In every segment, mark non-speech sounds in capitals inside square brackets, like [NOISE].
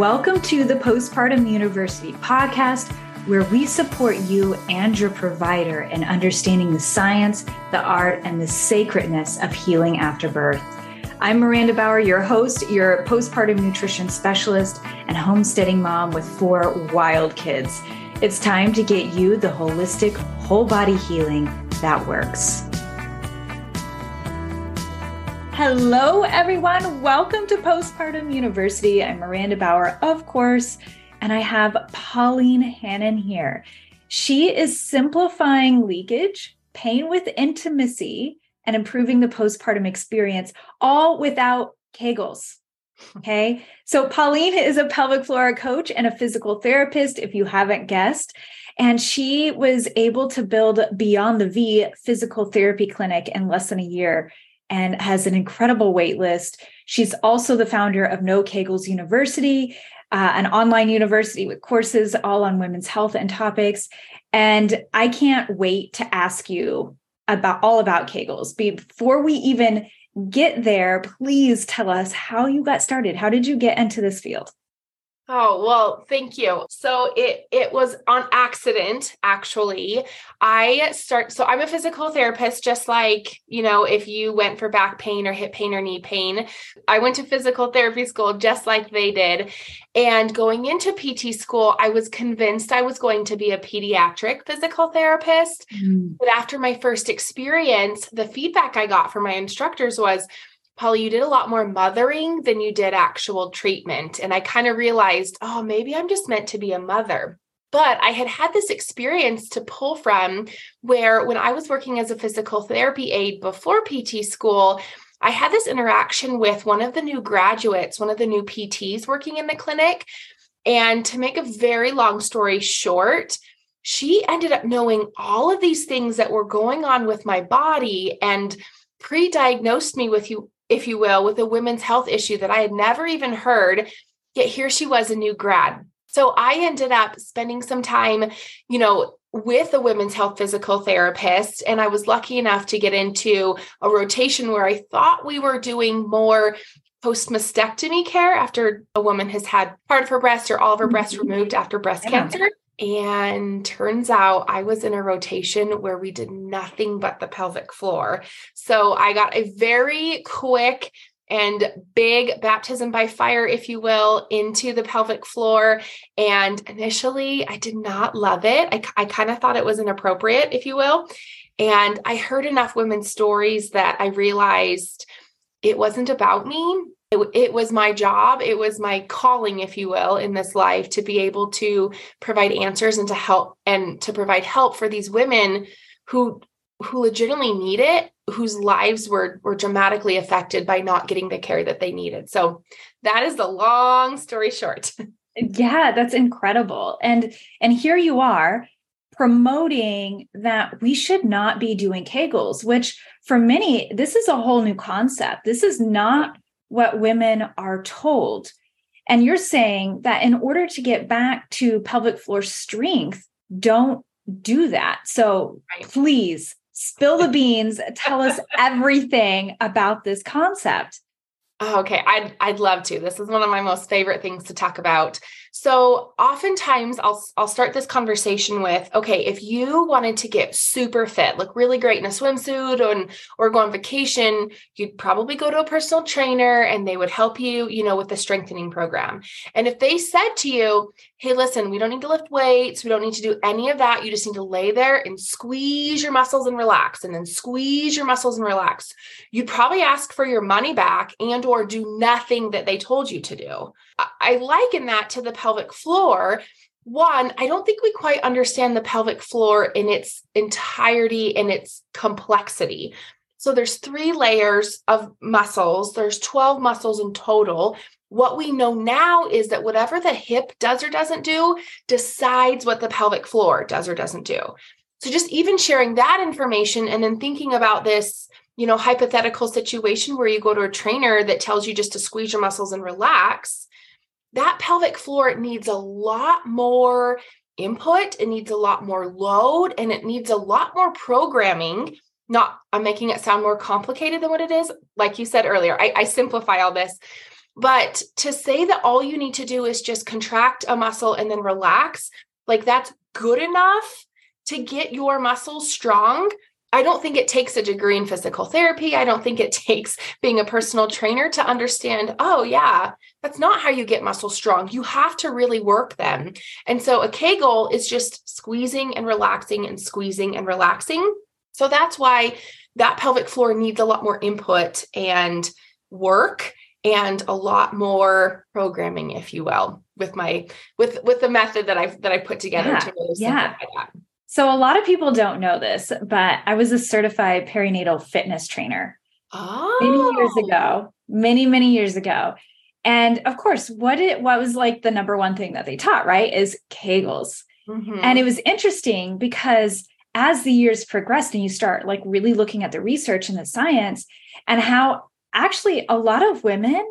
Welcome to the Postpartum University podcast, where we support you and your provider in understanding the science, the art, and the sacredness of healing after birth. I'm Miranda Bauer, your host, your postpartum nutrition specialist, and homesteading mom with four wild kids. It's time to get you the holistic, whole body healing that works. Hello, everyone. Welcome to Postpartum University. I'm Miranda Bauer, of course, and I have Pauline Hannan here. She is simplifying leakage, pain with intimacy, and improving the postpartum experience, all without Kegels. Okay. So, Pauline is a pelvic floor coach and a physical therapist, if you haven't guessed. And she was able to build Beyond the V physical therapy clinic in less than a year and has an incredible wait list. She's also the founder of No Kegels University, uh, an online university with courses all on women's health and topics. And I can't wait to ask you about all about Kegels. Before we even get there, please tell us how you got started. How did you get into this field? Oh, well, thank you. So it it was on accident actually. I start so I'm a physical therapist just like, you know, if you went for back pain or hip pain or knee pain. I went to physical therapy school just like they did. And going into PT school, I was convinced I was going to be a pediatric physical therapist. Mm. But after my first experience, the feedback I got from my instructors was Polly, you did a lot more mothering than you did actual treatment. And I kind of realized, oh, maybe I'm just meant to be a mother. But I had had this experience to pull from where when I was working as a physical therapy aide before PT school, I had this interaction with one of the new graduates, one of the new PTs working in the clinic. And to make a very long story short, she ended up knowing all of these things that were going on with my body and pre-diagnosed me with you if you will, with a women's health issue that I had never even heard. Yet here she was, a new grad. So I ended up spending some time, you know, with a women's health physical therapist. And I was lucky enough to get into a rotation where I thought we were doing more post mastectomy care after a woman has had part of her breast or all of her breast mm-hmm. removed after breast yeah. cancer. And turns out I was in a rotation where we did nothing but the pelvic floor. So I got a very quick and big baptism by fire, if you will, into the pelvic floor. And initially, I did not love it. I, I kind of thought it was inappropriate, if you will. And I heard enough women's stories that I realized it wasn't about me it, it, was my job it was my calling if you will in this life to be able to provide answers and to help and to provide help for these women who who legitimately need it whose lives were were dramatically affected by not getting the care that they needed. So that is the long story short. [LAUGHS] Yeah that's incredible. And and here you are promoting that we should not be doing kegels which for many this is a whole new concept. This is not what women are told. And you're saying that in order to get back to pelvic floor strength, don't do that. So right. please spill the beans, tell us [LAUGHS] everything about this concept. Oh, okay, I'd I'd love to. This is one of my most favorite things to talk about. So, oftentimes I'll I'll start this conversation with, okay, if you wanted to get super fit, look really great in a swimsuit and or go on vacation, you'd probably go to a personal trainer and they would help you, you know, with the strengthening program. And if they said to you, "Hey, listen, we don't need to lift weights, we don't need to do any of that. You just need to lay there and squeeze your muscles and relax and then squeeze your muscles and relax." You'd probably ask for your money back and or do nothing that they told you to do. I liken that to the pelvic floor. One, I don't think we quite understand the pelvic floor in its entirety and its complexity. So there's three layers of muscles. There's 12 muscles in total. What we know now is that whatever the hip does or doesn't do decides what the pelvic floor does or doesn't do. So just even sharing that information and then thinking about this you know, hypothetical situation where you go to a trainer that tells you just to squeeze your muscles and relax, that pelvic floor needs a lot more input, it needs a lot more load, and it needs a lot more programming. Not, I'm making it sound more complicated than what it is. Like you said earlier, I, I simplify all this. But to say that all you need to do is just contract a muscle and then relax, like that's good enough to get your muscles strong. I don't think it takes a degree in physical therapy. I don't think it [LAUGHS] takes being a personal trainer to understand, oh, yeah, that's not how you get muscles strong. You have to really work them. And so a Kegel is just squeezing and relaxing and squeezing and relaxing. So that's why that pelvic floor needs a lot more input and work and a lot more programming if you will with my with with the method that i've that i put together yeah, to really yeah. that so a lot of people don't know this but i was a certified perinatal fitness trainer oh. many years oh. ago many many years ago and of course what it what was like the number one thing that they taught right is kegels mm-hmm. and it was interesting because as the years progressed and you start like really looking at the research and the science and how actually a lot of women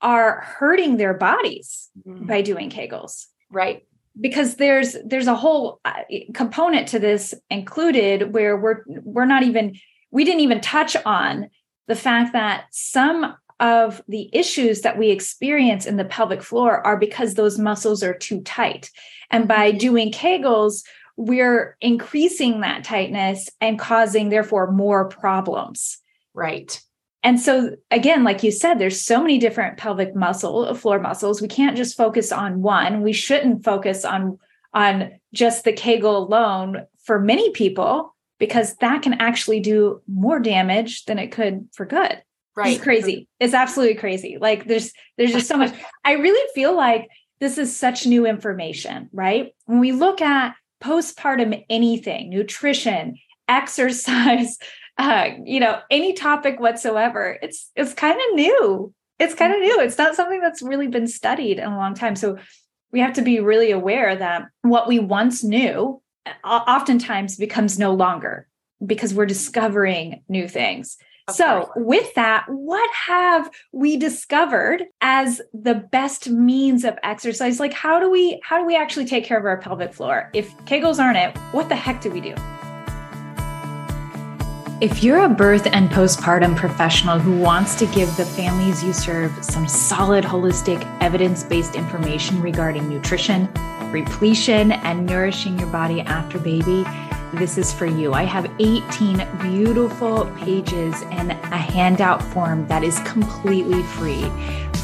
are hurting their bodies mm-hmm. by doing kegels right because there's there's a whole uh, component to this included where we're we're not even we didn't even touch on the fact that some of the issues that we experience in the pelvic floor are because those muscles are too tight. And by mm-hmm. doing kegels we're increasing that tightness and causing therefore more problems. Right and so again like you said there's so many different pelvic muscle floor muscles. We can't just focus on one. We shouldn't focus on on just the kegel alone for many people because that can actually do more damage than it could for good. Right. it's crazy. It's absolutely crazy. Like there's there's just so much. [LAUGHS] I really feel like this is such new information right? When we look at postpartum anything nutrition [LAUGHS] exercise uh, you know, any topic whatsoever. It's it's kind of new. It's kind of new. It's not something that's really been studied in a long time. So we have to be really aware that what we once knew oftentimes becomes no longer because we're discovering new things. Of so, course. with that, what have we discovered as the best means of exercise? Like how do we how do we actually take care of our pelvic floor? If Kegels aren't it, what the heck do we do? If you're a birth and postpartum professional who wants to give the families you serve some solid, holistic, evidence based information regarding nutrition, repletion, and nourishing your body after baby, this is for you. I have 18 beautiful pages and a handout form that is completely free.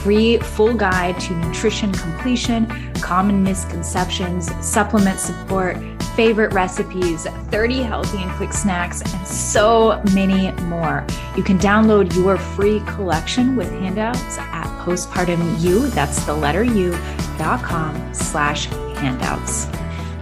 Free full guide to nutrition repletion, common misconceptions, supplement support favorite recipes, 30 healthy and quick snacks, and so many more. You can download your free collection with handouts at postpartumu, that's the letter U, dot com slash handouts.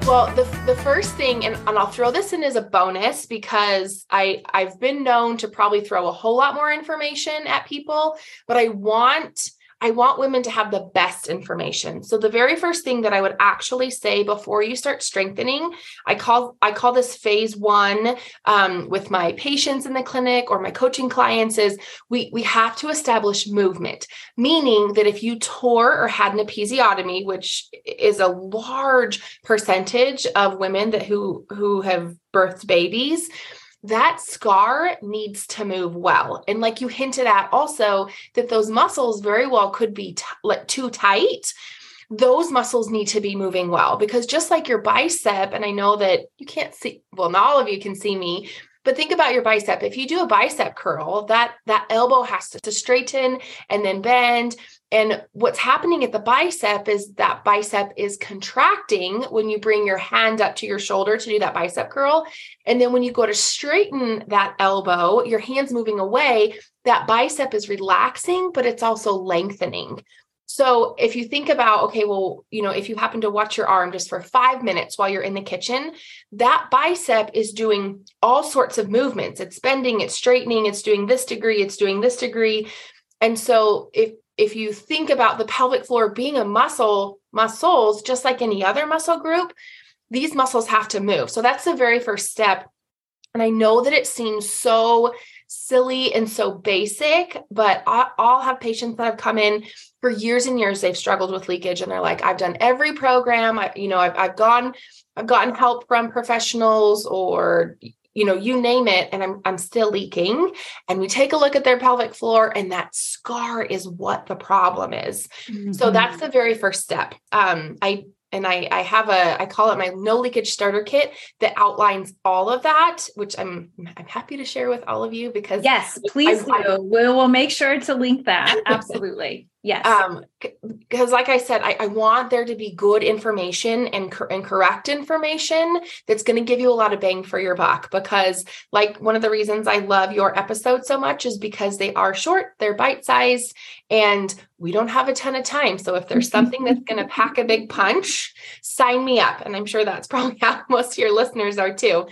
Well, the, the first thing, and, and I'll throw this in as a bonus because I, I've been known to probably throw a whole lot more information at people, but I want I want women to have the best information. So the very first thing that I would actually say before you start strengthening, I call I call this phase one um, with my patients in the clinic or my coaching clients is we we have to establish movement, meaning that if you tore or had an episiotomy, which is a large percentage of women that who who have birthed babies that scar needs to move well. And like you hinted at also that those muscles very well could be t- like too tight. Those muscles need to be moving well because just like your bicep, and I know that you can't see, well, not all of you can see me, but think about your bicep. If you do a bicep curl, that that elbow has to, to straighten and then bend and what's happening at the bicep is that bicep is contracting when you bring your hand up to your shoulder to do that bicep curl. And then when you go to straighten that elbow, your hand's moving away, that bicep is relaxing, but it's also lengthening. So if you think about, okay, well, you know, if you happen to watch your arm just for five minutes while you're in the kitchen, that bicep is doing all sorts of movements. It's bending, it's straightening, it's doing this degree, it's doing this degree. And so if if you think about the pelvic floor being a muscle, muscles, just like any other muscle group, these muscles have to move. So that's the very first step. And I know that it seems so silly and so basic, but I'll have patients that have come in for years and years. They've struggled with leakage and they're like, I've done every program. I, you know, I've, I've gone, I've gotten help from professionals or you know, you name it, and I'm I'm still leaking. And we take a look at their pelvic floor, and that scar is what the problem is. Mm-hmm. So that's the very first step. Um, I and I, I have a I call it my no leakage starter kit that outlines all of that, which I'm I'm happy to share with all of you because yes, please I, do. I, we will make sure to link that. Absolutely. Yes. Um, because like I said, I, I, want there to be good information and, and correct information that's going to give you a lot of bang for your buck. Because like one of the reasons I love your episode so much is because they are short, they're bite sized, and we don't have a ton of time. So if there's [LAUGHS] something that's going to pack a big punch, sign me up. And I'm sure that's [LAUGHS] probably how most of your listeners are too.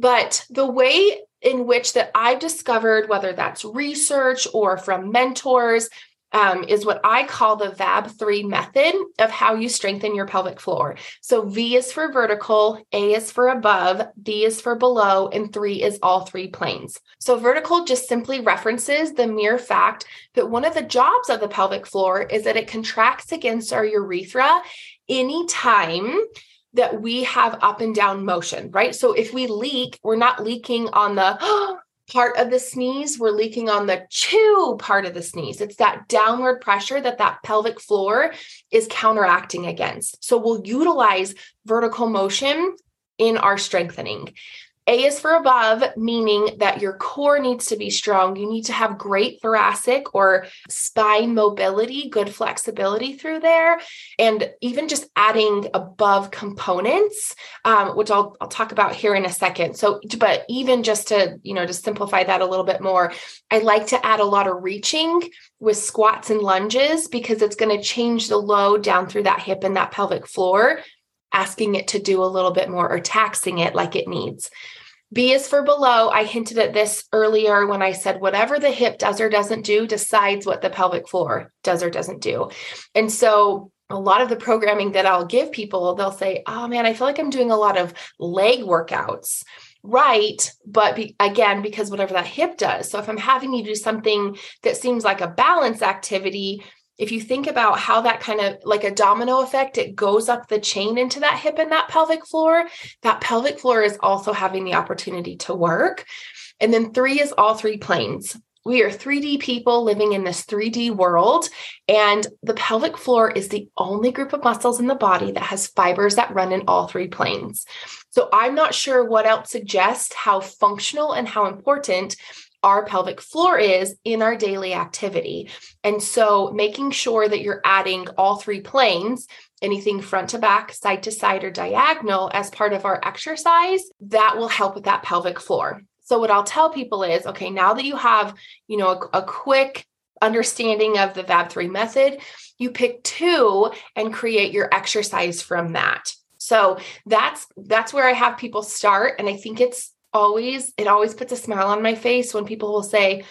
But the way in which that I've discovered, whether that's research or from mentors, um, is what I call the VAB3 method of how you strengthen your pelvic floor. So V is for vertical, A is for above, B is for below, and three is all three planes. So vertical just simply references the mere fact that one of the jobs of the pelvic floor is that it contracts against our urethra anytime that we have up and down motion, right? So if we leak, we're not leaking on the [GASPS] part of the sneeze, we're leaking on the chew part of the sneeze. It's that downward pressure that that pelvic floor is counteracting against. So we'll utilize vertical motion in our strengthening. A is for above, meaning that your core needs to be strong. You need to have great thoracic or spine mobility, good flexibility through there. And even just adding above components, um, which I'll, I'll talk about here in a second. So, but even just to, you know, to simplify that a little bit more, I like to add a lot of reaching with squats and lunges because it's going to change the load down through that hip and that pelvic floor asking it to do a little bit more or taxing it like it needs. B is for below. I hinted at this earlier when I said whatever the hip does or doesn't do decides what the pelvic floor does or doesn't do. And so a lot of the programming that I'll give people, they'll say, Oh man, I feel like I'm doing a lot of leg workouts. Right. But be, again, because whatever that hip does. So if I'm having you do something that seems like a balance activity, if you think about how that kind of like a domino effect, it goes up the chain into that hip and that pelvic floor, that pelvic floor is also having the opportunity to work. And then three is all three planes. We are 3D people living in this 3D world, and the pelvic floor is the only group of muscles in the body that has fibers that run in all three planes. So I'm not sure what else suggests how functional and how important our pelvic floor is in our daily activity. And so making sure that you're adding all three planes, anything front to back, side to side, or diagonal as part of our exercise, that will help with that pelvic floor. So what I'll tell people is, okay, now that you have, you know, a, a quick understanding of the VAB3 method, you pick two and create your exercise from that. So that's that's where I have people start and I think it's always it always puts a smile on my face when people will say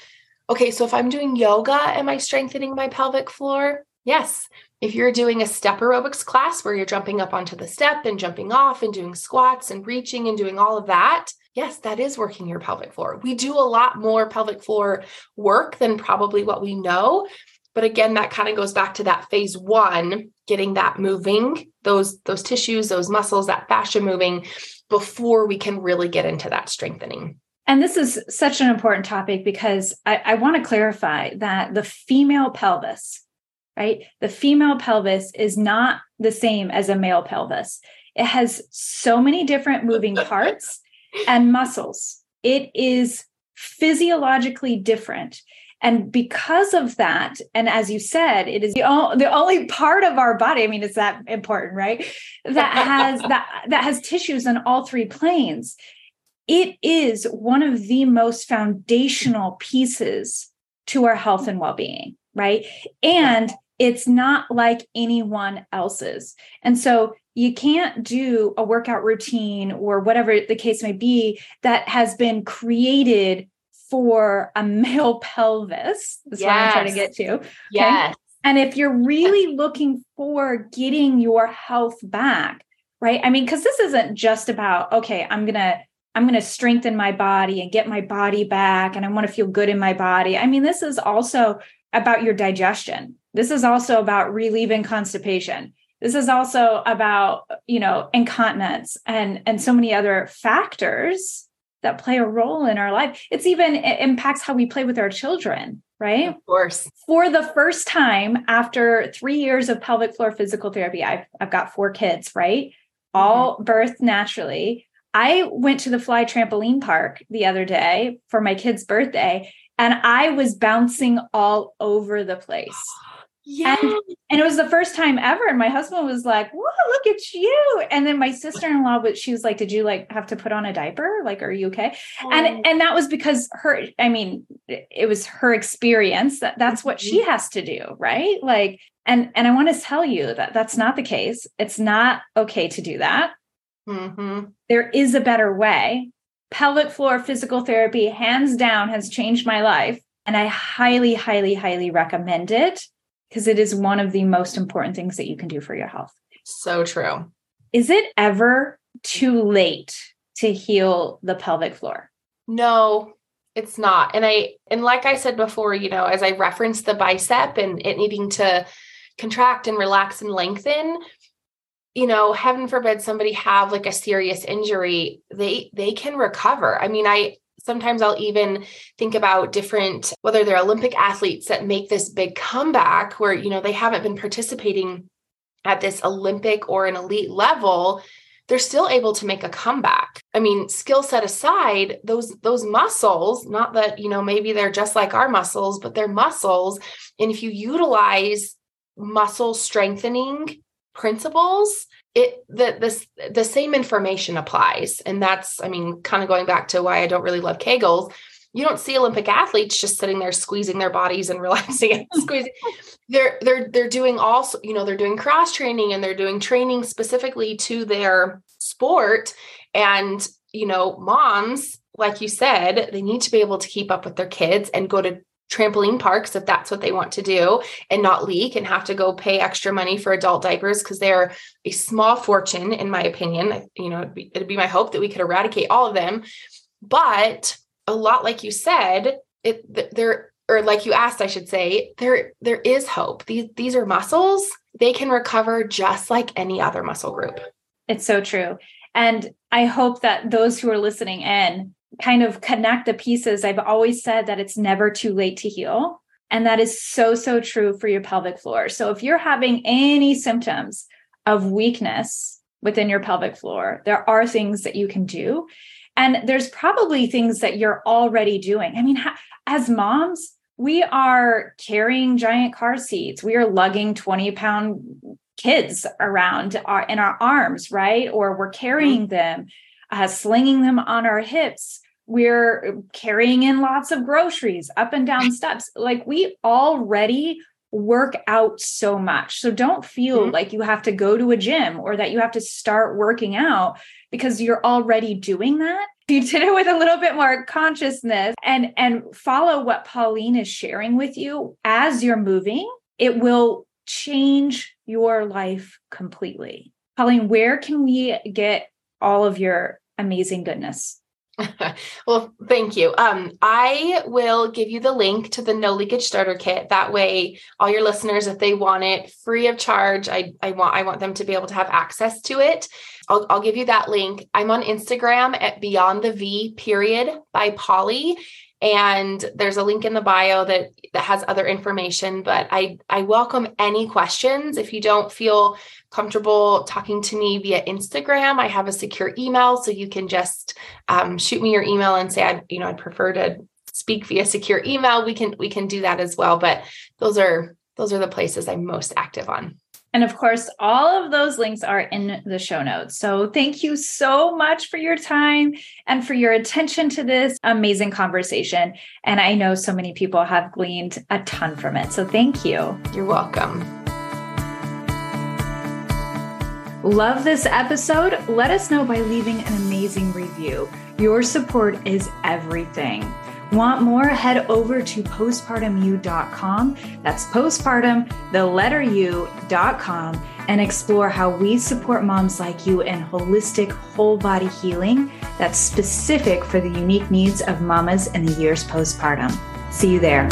okay so if i'm doing yoga am i strengthening my pelvic floor? Yes. If you're doing a step aerobics class where you're jumping up onto the step and jumping off and doing squats and reaching and doing all of that yes that is working your pelvic floor. We do a lot more pelvic floor work than probably what we know but again that kind of goes back to that phase 1 getting that moving those those tissues those muscles that fascia moving before we can really get into that strengthening. And this is such an important topic because I, I want to clarify that the female pelvis, right? The female pelvis is not the same as a male pelvis. It has so many different moving [LAUGHS] parts and muscles. It is physiologically different. And because of that, and as you said, it is the, o- the only part of our body. I mean, it's that important, right? That has [LAUGHS] that that has tissues on all three planes. It is one of the most foundational pieces to our health and well-being, right? And it's not like anyone else's. And so you can't do a workout routine or whatever the case may be that has been created for a male [LAUGHS] pelvis. That's yes. what I'm trying to get to. Okay? Yes. And if you're really looking for getting your health back, right? I mean, because this isn't just about, okay, I'm going to. I'm going to strengthen my body and get my body back and I want to feel good in my body. I mean, this is also about your digestion. This is also about relieving constipation. This is also about, you know, incontinence and and so many other factors that play a role in our life. It's even it impacts how we play with our children, right? Of course. For the first time after three years of pelvic floor physical therapy, I've, I've got four kids, right? All mm-hmm. birthed naturally. I went to the fly trampoline park the other day for my kid's birthday and I was bouncing all over the place. [GASPS] [GASPS] [GASPS] Yeah. And, and, it was the first time ever. And my husband was like, Whoa, look at you. And then my sister-in-law, but she was like, Did you like have to put on a diaper? Like, are you okay? Oh. And and that was because her, I mean, it was her experience that that's what she mm-hmm. has to do, right? Like, and and I want to tell you that that's not the case. It's not okay to do that. Mm-hmm. There is a better way. Pelvic floor physical therapy, hands down, has changed my life. And I highly, highly, highly recommend it because it is one of the most important things that you can do for your health. So true. Is it ever too late to heal the pelvic floor? No, it's not. And I and like I said before, you know, as I referenced the bicep and it needing to contract and relax and lengthen, you know, heaven forbid somebody have like a serious injury, they they can recover. I mean, I sometimes I'll even think about different, whether they're Olympic athletes that make this big comeback where, you know, they haven't been participating at this Olympic or an elite level, they're still able to make a comeback. I mean, skill set aside, those those muscles, not that, you know, maybe they're just like our muscles, but they're muscles. And if you utilize muscle strengthening principles, it the this the same information applies. And that's i mean kind of going back to why i don't really love kegels you don't see olympic athletes just sitting there squeezing their bodies and [LAUGHS] relaxing and squeezing. They're they're they're doing also you know they're doing cross training and they're doing training specifically to their sport. And you know moms like you said they need to be able to keep up with their kids and go to trampoline parks if that's what they want to do and not leak and have to go pay extra money for adult diapers because they're a small fortune in my opinion. You know it'd be, it'd be my hope that we could eradicate all of them. But a lot like you said it there or like you asked i should say there there is hope. These these are muscles. They can recover just like any other muscle group. It's so true. And i hope that those who are listening in kind of connect the pieces, I've always said that it's never too late to heal. And that is so, so true for your pelvic floor. So if you're having any symptoms of weakness within your pelvic floor, there are things that you can do. And there's probably things that you're already doing. I mean, as moms, we are carrying giant car seats, we are lugging 20 pound kids around our, in our arms, right? Or we're carrying mm-hmm. them uh, slinging them on our hips. We're carrying in lots of groceries up and down steps. Like we already work out so much. So don't feel mm-hmm. like you have to go to a gym or that you have to start working out because you're already doing that. You did it with a little bit more consciousness and and follow what Pauline is sharing with you as you're moving. It will change your life completely. Pauline, where can we get all of your amazing goodness. [LAUGHS] well, thank you. Um, I will give you the link to the no leakage starter kit. That way, all your listeners, if they want it free of charge, I, I want I want them to be able to have access to it. I'll, I'll give you that link. I'm on Instagram at Beyond the V period by Polly, and there's a link in the bio that that has other information but i i welcome any questions. If you don't feel comfortable talking to me via instagram i have a secure email so you can just um, shoot me your email and say i you know i'd prefer to speak via secure email. We can we can do that as well but those are those are the places i'm most active on and of course, all of those links are in the show notes. So thank you so much for your time and for your attention to this amazing conversation. And I know so many people have gleaned a ton from it. So thank you. You're welcome. Love this episode? Let us know by leaving an amazing review. Your support is everything. Want more? Head over to postpartumu.com. That's postpartum, the letter U.com, and explore how we support moms like you in holistic whole body healing that's specific for the unique needs of mamas in the years postpartum. See you there.